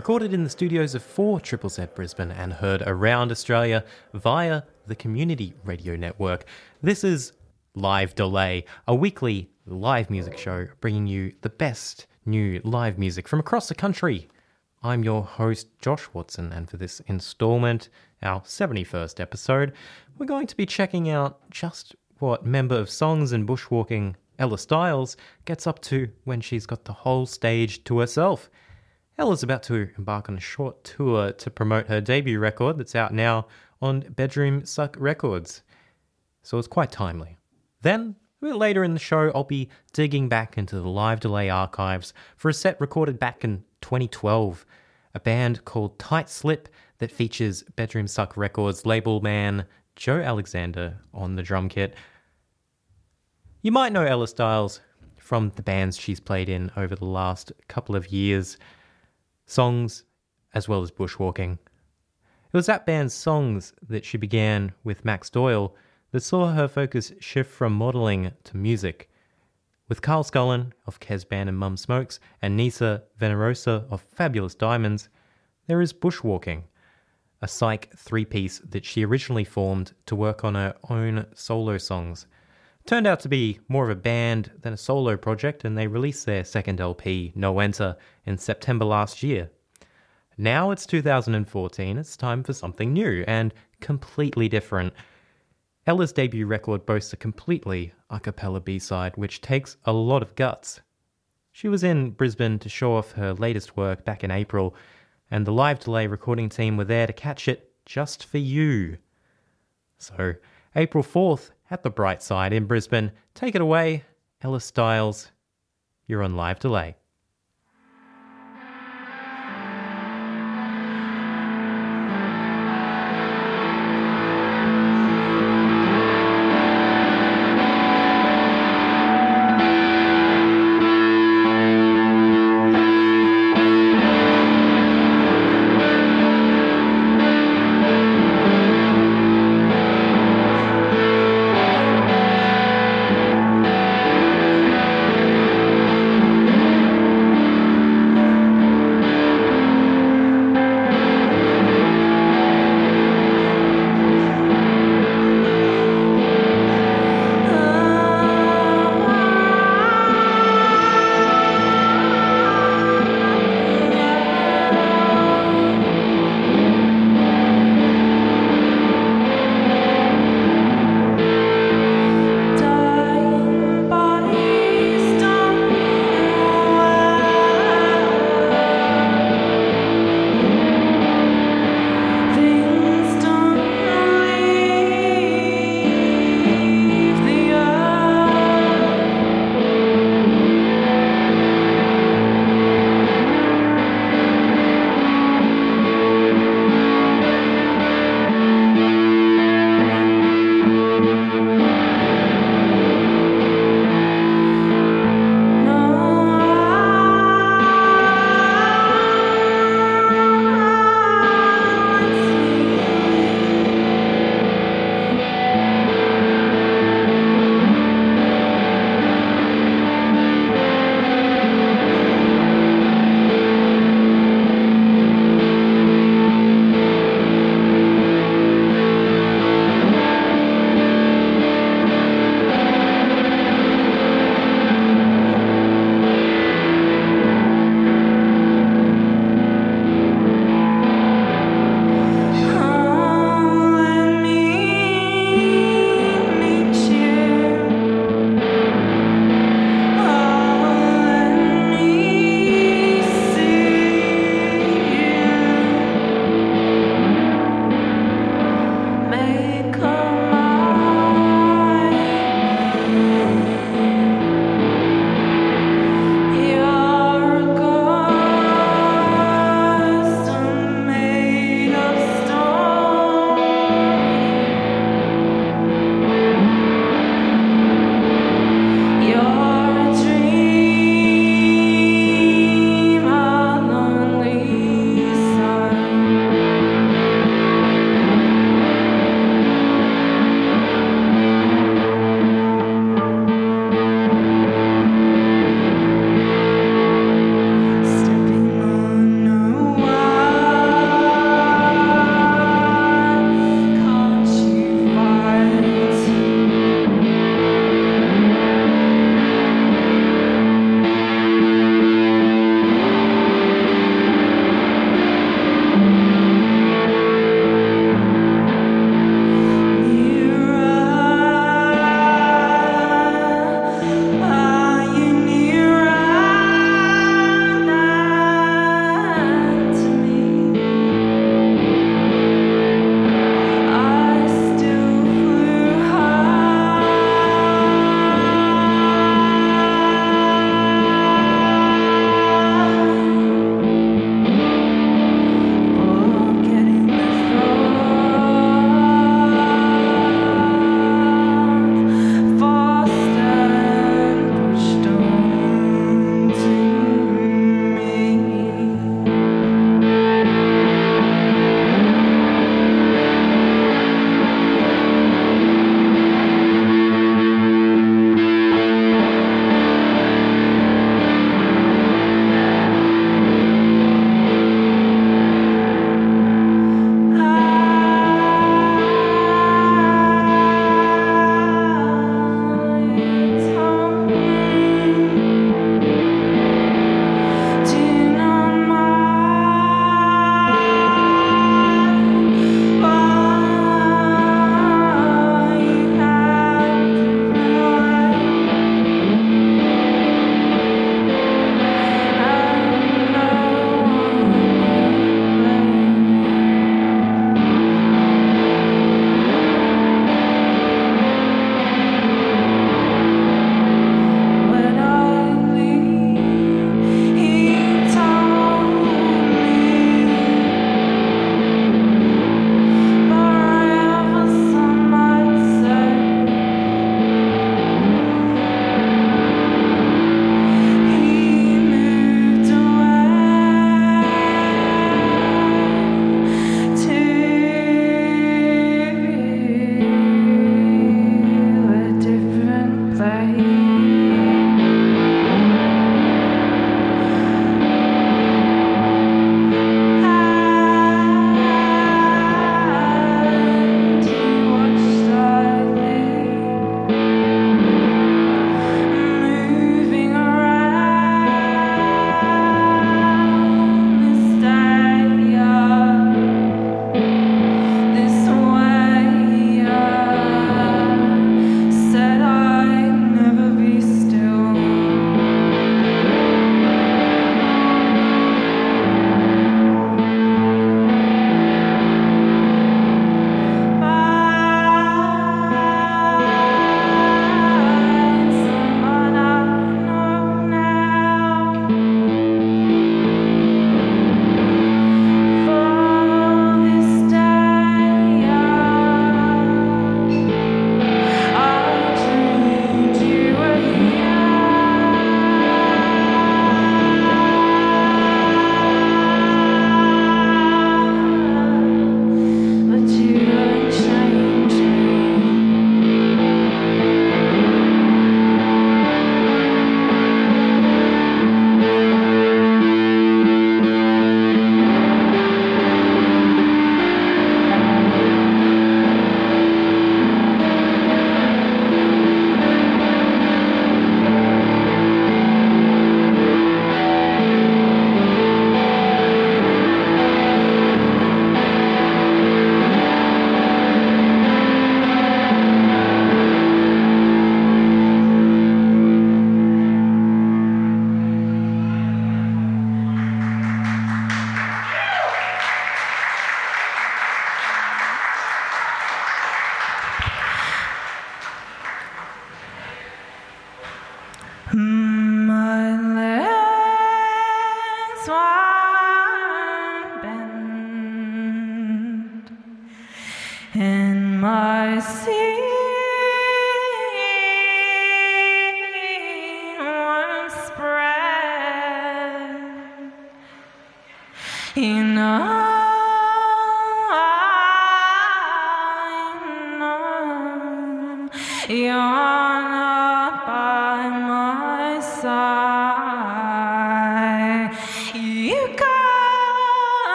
recorded in the studios of 4 Triple Z Brisbane and heard around Australia via the Community Radio Network. This is Live Delay, a weekly live music show bringing you the best new live music from across the country. I'm your host, Josh Watson, and for this installment, our 71st episode, we're going to be checking out just what member of Songs and Bushwalking Ela Stiles gets up to when she's got the whole stage to herself. Ela's about to embark on a short tour to promote her debut record that's out now on Bedroom Suck Records. So it's quite timely. Then, a bit later in the show, I'll be digging back into the live delay archives for a set recorded back in 2012. A band called Tight Slip that features Bedroom Suck Records label man Joe Alexander on the drum kit. You might know Ela Stiles from the bands she's played in over the last couple of years songs as well as bushwalking. It was that band's songs that she began with Max Doyle that saw her focus shift from modelling to music. With Carl Scullin of Kes Band and Mum Smokes and Nisa Venerosa of Fabulous Diamonds, there is Bushwalking, a psych three piece that she originally formed to work on her own solo songs. Turned out to be more of a band than a solo project, and they released their second LP, No Enter, in September last year. Now it's 2014, it's time for something new and completely different. Ela's debut record boasts a completely a cappella B side, which takes a lot of guts. She was in Brisbane to show off her latest work back in April, and the live delay recording team were there to catch it just for you. So, April 4th at the Bright Side in Brisbane, take it away, Ellis Stiles. You're on live delay.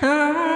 Can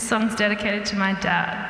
This song's dedicated to my dad.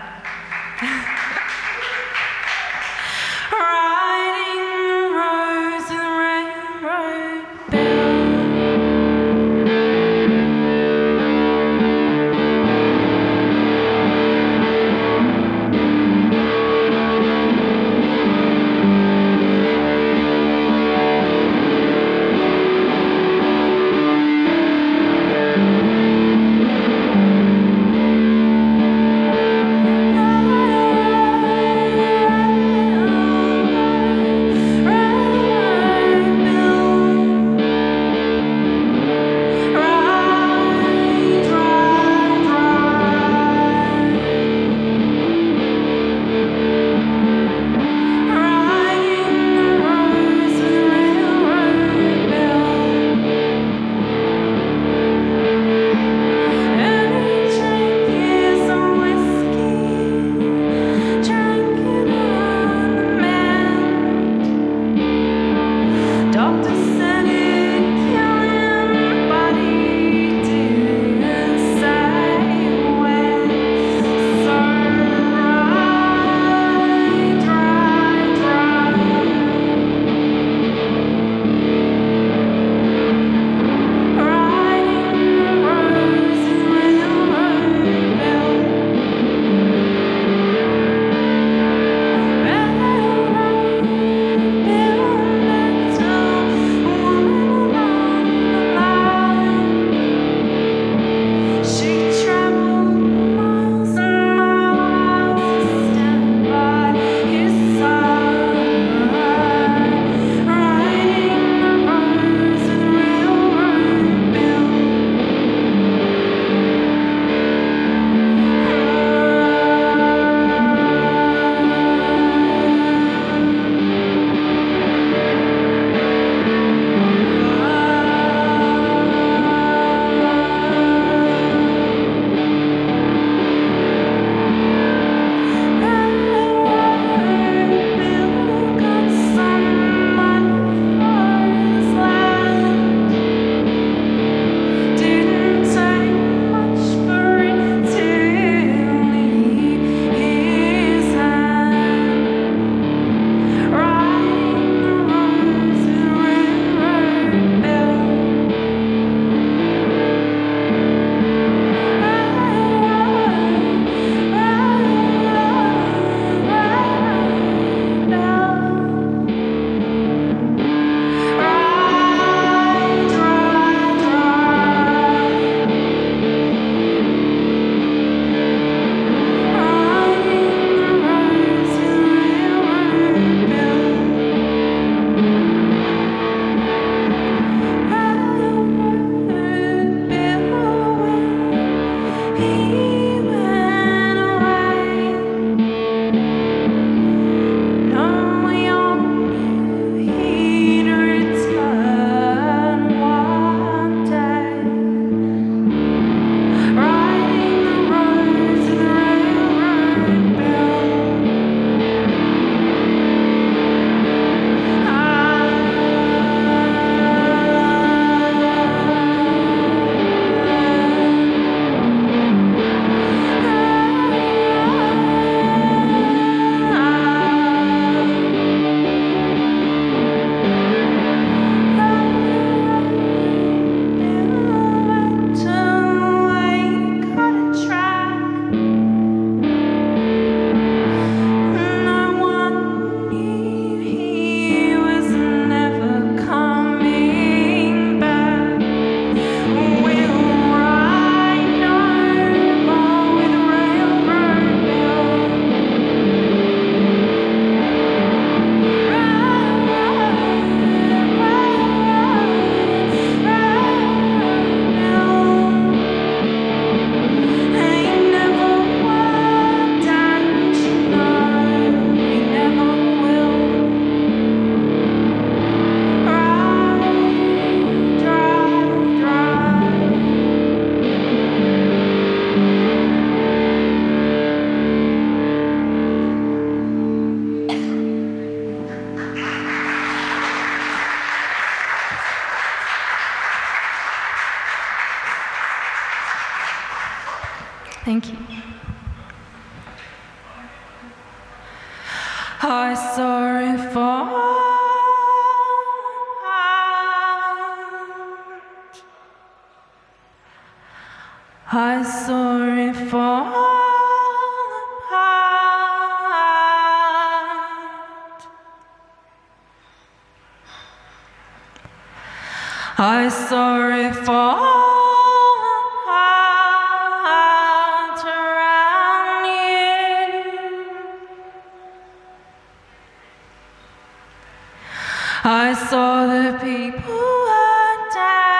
I saw the people were down.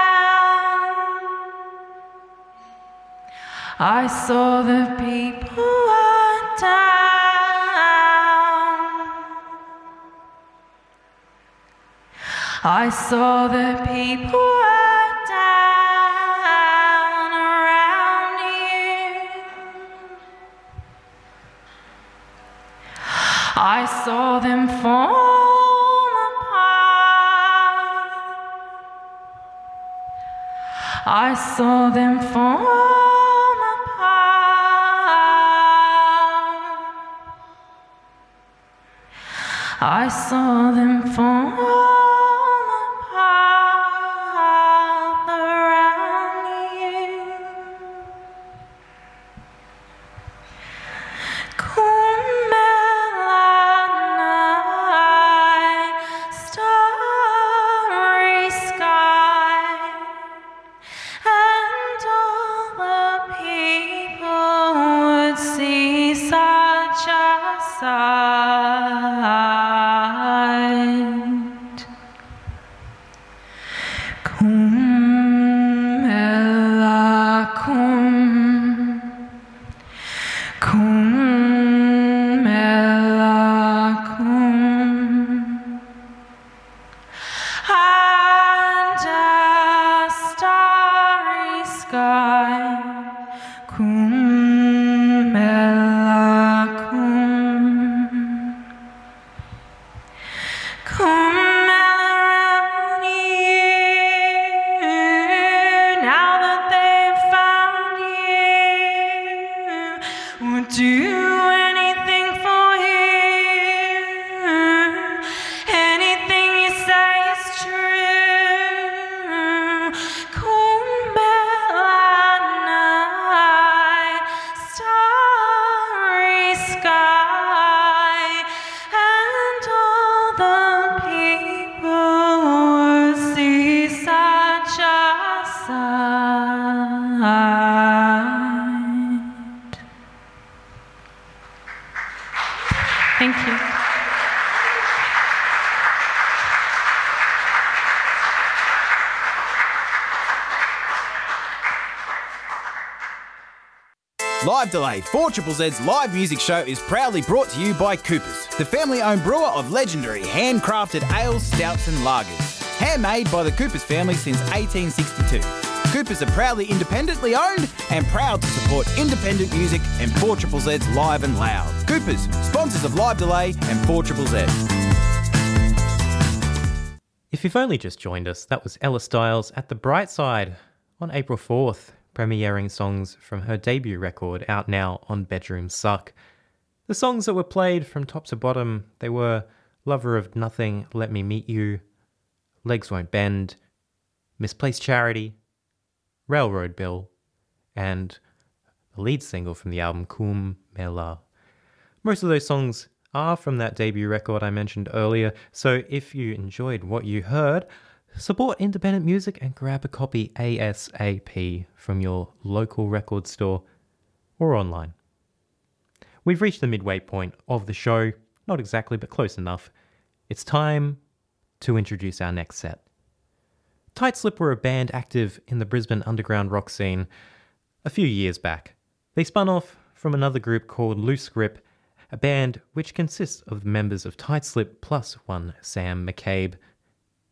I saw the people were down. I saw the people I saw them fall apart. I saw them fall apart. I saw them fall kum Live Delay, 4 Triple Z's live music show is proudly brought to you by Coopers, the family owned brewer of legendary handcrafted ales, stouts, and lagers. Handmade by the Coopers family since 1862. Coopers are proudly independently owned and proud to support independent music and 4 Triple Z's live and loud. Coopers, sponsors of Live Delay and 4 Triple Z's. If you've only just joined us, that was Ela Stiles at the Bright Side on April 4th, premiering songs from her debut record out now on Bedroom Suck. The songs that were played from top to bottom, they were Lover of Nothing, Let Me Meet You, Legs Won't Bend, Misplaced Charity, Railroad Bill, and the lead single from the album Kum Mela. Most of those songs are from that debut record I mentioned earlier, so if you enjoyed what you heard, support independent music and grab a copy ASAP from your local record store or online. We've reached the midway point of the show, not exactly, but close enough. It's time to introduce our next set. Tight Slip were a band active in the Brisbane underground rock scene a few years back. They spun off from another group called Loose Grip, a band which consists of members of Tight Slip plus one Sam McCabe.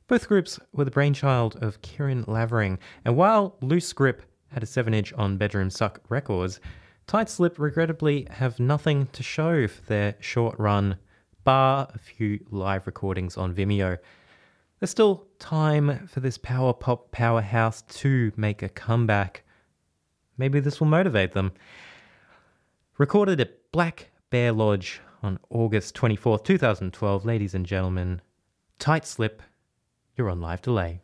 Both groups were the brainchild of Kieran Lavering, and while Loose Grip had a 7 inch on Bedroom Suck Records, Tight Slip regrettably have nothing to show for their short run, bar a few live recordings on Vimeo. There's still time for this power pop powerhouse to make a comeback. Maybe this will motivate them. Recorded at Black Bear Lodge on August 24th, 2012. Ladies and gentlemen, Tight Slip, you're on live delay.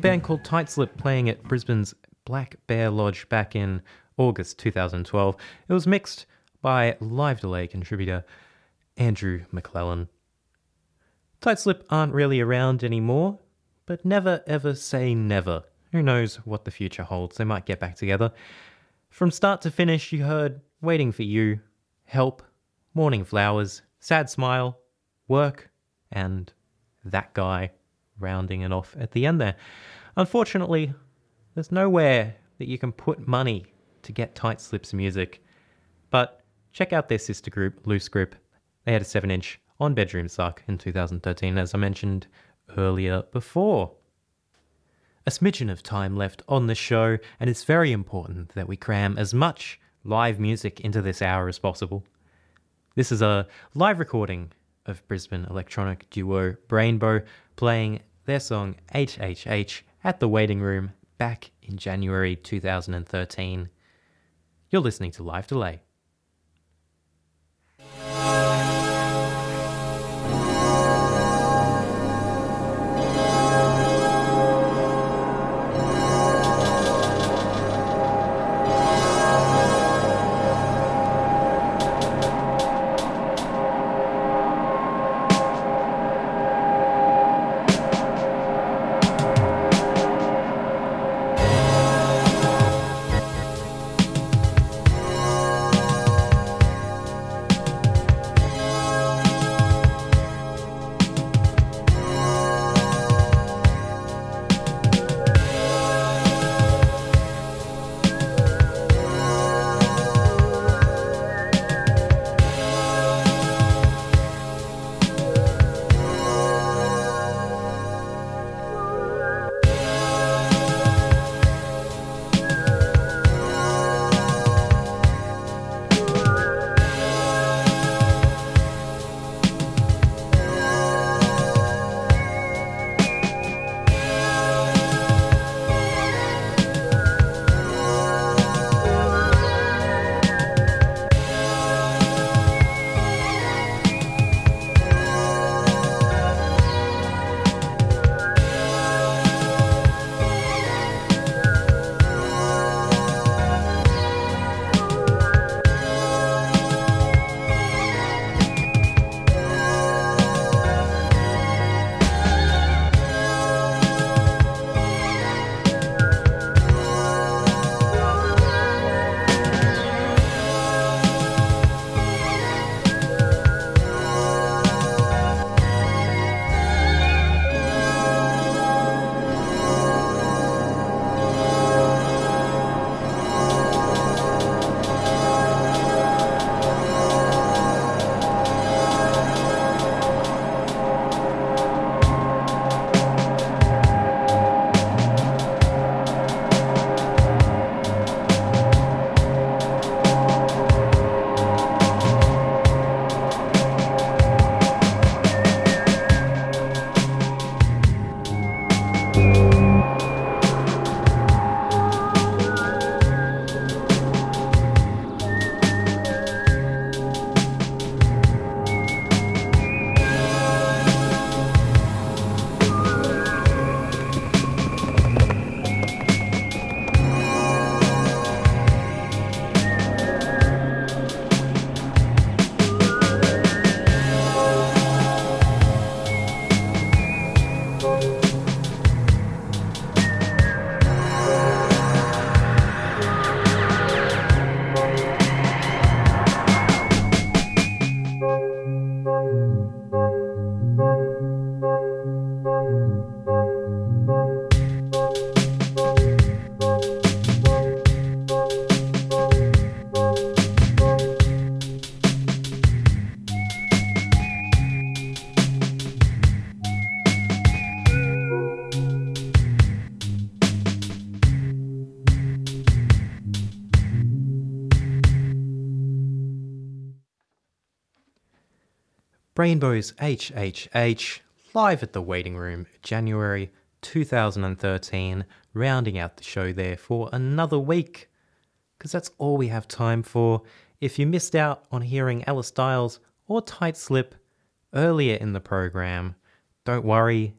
Band called Tight Slip playing at Brisbane's Black Bear Lodge back in August 2012. It was mixed by Live Delay contributor Andrew McClellan. Tight Slip aren't really around anymore, but never ever say never. Who knows what the future holds? They might get back together. From start to finish, you heard Waiting for You, Help, Morning Flowers, Sad Smile, Work, and That Guy rounding it off at the end there. Unfortunately, there's nowhere that you can put money to get Tight Slips music. But check out their sister group, Loose Grip. They had a 7 inch on Bedroom Suck in 2013, as I mentioned earlier before. A smidgen of time left on the show, and it's very important that we cram as much live music into this hour as possible. This is a live recording of Brisbane electronic duo Brainbow playing their song HHH at the Waiting Room back in January 2013. You're listening to Live Delay. Brainbow's HHH, live at the Waiting Room, January 2013, rounding out the show there for another week. Because that's all we have time for. If you missed out on hearing Ela Stiles or Tight Slip earlier in the program, don't worry,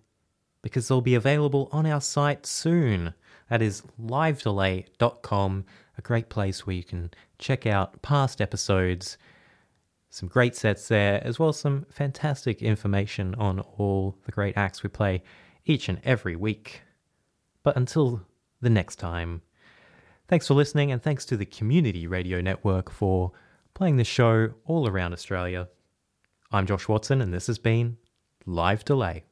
because they'll be available on our site soon. That is livedelay.com, a great place where you can check out past episodes some great sets there, as well as some fantastic information on all the great acts we play each and every week. But until the next time, thanks for listening, and thanks to the Community Radio Network for playing the show all around Australia. I'm Josh Watson, and this has been Live Delay.